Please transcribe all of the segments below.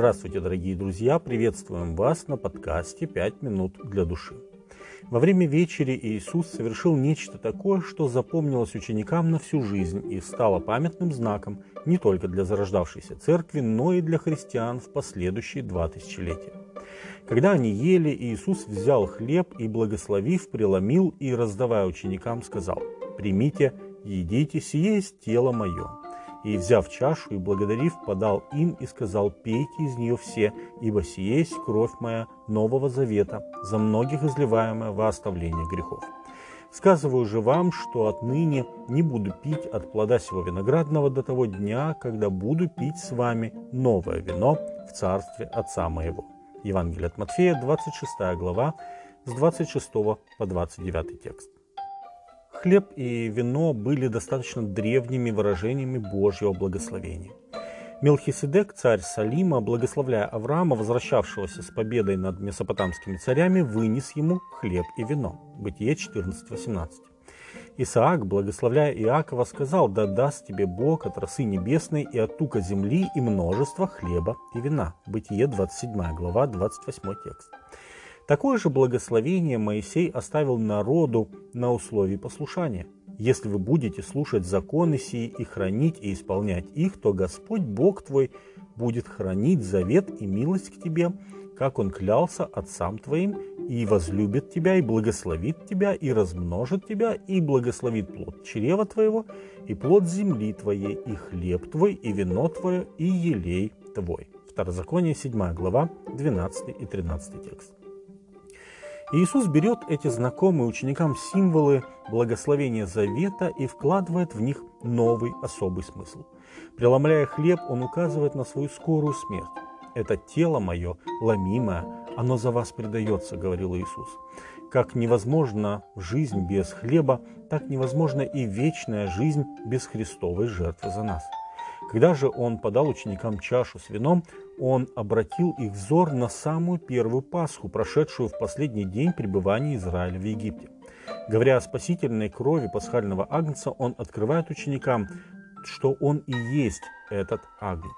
Здравствуйте, дорогие друзья! Приветствуем вас на подкасте «Пять минут для души». Во время вечери Иисус совершил нечто такое, что запомнилось ученикам на всю жизнь и стало памятным знаком не только для зарождавшейся церкви, но и для христиан в последующие два тысячелетия. Когда они ели, Иисус взял хлеб и, благословив, преломил и, раздавая ученикам, сказал «Примите, едите, сие есть тело мое». И, взяв чашу и благодарив, подал им и сказал, «Пейте из нее все, ибо сие есть кровь моя нового завета, за многих изливаемая во оставление грехов». Сказываю же вам, что отныне не буду пить от плода сего виноградного до того дня, когда буду пить с вами новое вино в царстве Отца моего. Евангелие от Матфея, 26 глава, с 26 по 29 текст. Хлеб и вино были достаточно древними выражениями Божьего благословения. Мелхиседек, царь Салима, благословляя Авраама, возвращавшегося с победой над месопотамскими царями, вынес ему хлеб и вино. Бытие 14.18. Исаак, благословляя Иакова, сказал, «Да даст тебе Бог от росы небесной и от тука земли и множество хлеба и вина». Бытие 27 глава, 28 текст. Такое же благословение Моисей оставил народу на условии послушания. Если вы будете слушать законы сии и хранить и исполнять их, то Господь Бог твой будет хранить завет и милость к тебе, как Он клялся отцам твоим, и возлюбит тебя, и благословит тебя, и размножит тебя, и благословит плод чрева твоего, и плод земли твоей, и хлеб твой, и вино твое, и елей твой. Второзаконие, 7 глава, 12 и 13 текст. Иисус берет эти знакомые ученикам символы благословения завета и вкладывает в них новый особый смысл. Преломляя хлеб, он указывает на свою скорую смерть. «Это тело мое, ломимое, оно за вас предается», — говорил Иисус. Как невозможна жизнь без хлеба, так невозможна и вечная жизнь без Христовой жертвы за нас. Когда же он подал ученикам чашу с вином, он обратил их взор на самую первую Пасху, прошедшую в последний день пребывания Израиля в Египте. Говоря о спасительной крови пасхального агнца, он открывает ученикам, что он и есть этот агнец.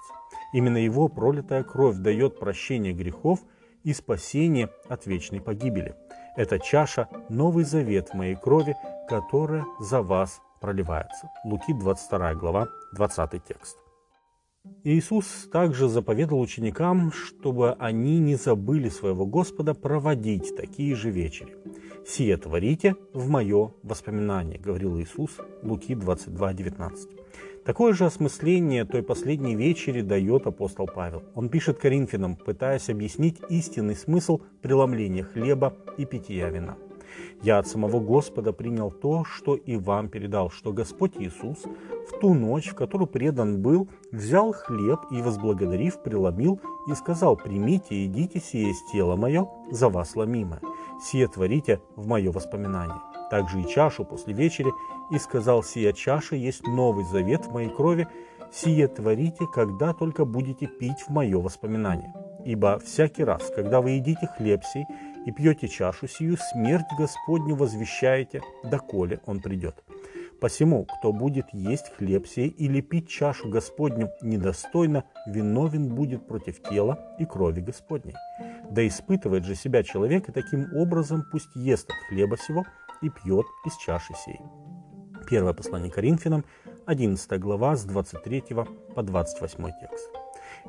Именно его пролитая кровь дает прощение грехов и спасение от вечной погибели. Эта чаша – новый завет в моей крови, которая за вас проливается. Луки 22 глава, 20 текст. Иисус также заповедал ученикам, чтобы они не забыли своего Господа проводить такие же вечери. «Сие творите в мое воспоминание», — говорил Иисус, Луки 22, 19. Такое же осмысление той последней вечери дает апостол Павел. Он пишет Коринфянам, пытаясь объяснить истинный смысл преломления хлеба и питья вина. Я от самого Господа принял то, что и вам передал, что Господь Иисус в ту ночь, в которую предан был, взял хлеб и, возблагодарив, преломил и сказал, «Примите и едите сие есть тело мое, за вас ломимое, сие творите в мое воспоминание». Также и чашу после вечери, и сказал, «Сия чаша есть новый завет в моей крови, сие творите, когда только будете пить в мое воспоминание». Ибо всякий раз, когда вы едите хлеб сей и пьете чашу сию, смерть Господню возвещаете, доколе Он придет. Посему, кто будет есть хлеб сей или пить чашу Господню недостойно, виновен будет против тела и крови Господней. Да испытывает же себя человек, и таким образом пусть ест от хлеба сего и пьет из чаши сей. Первое послание Коринфянам, 11 глава, с 23 по 28 текст.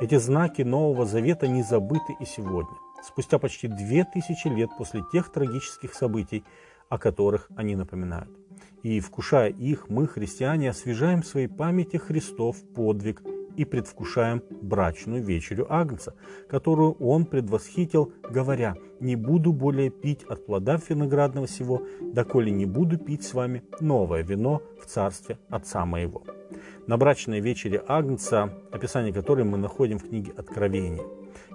Эти знаки Нового Завета не забыты и сегодня, спустя почти две тысячи лет после тех трагических событий, о которых они напоминают. И, вкушая их, мы, христиане, освежаем в своей памяти Христов подвиг и предвкушаем брачную вечерю Агнца, которую он предвосхитил, говоря, «Не буду более пить от плода виноградного сего, доколе не буду пить с вами новое вино в царстве Отца моего» на брачной вечере Агнца, описание которой мы находим в книге Откровения,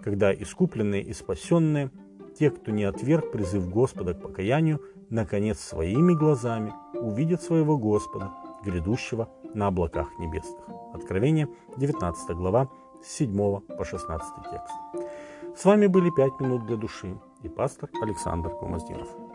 когда искупленные и спасенные, те, кто не отверг призыв Господа к покаянию, наконец своими глазами увидят своего Господа, грядущего на облаках небесных. Откровение, 19 глава, с 7 по 16 текст. С вами были «Пять минут для души» и пастор Александр Комаздинов.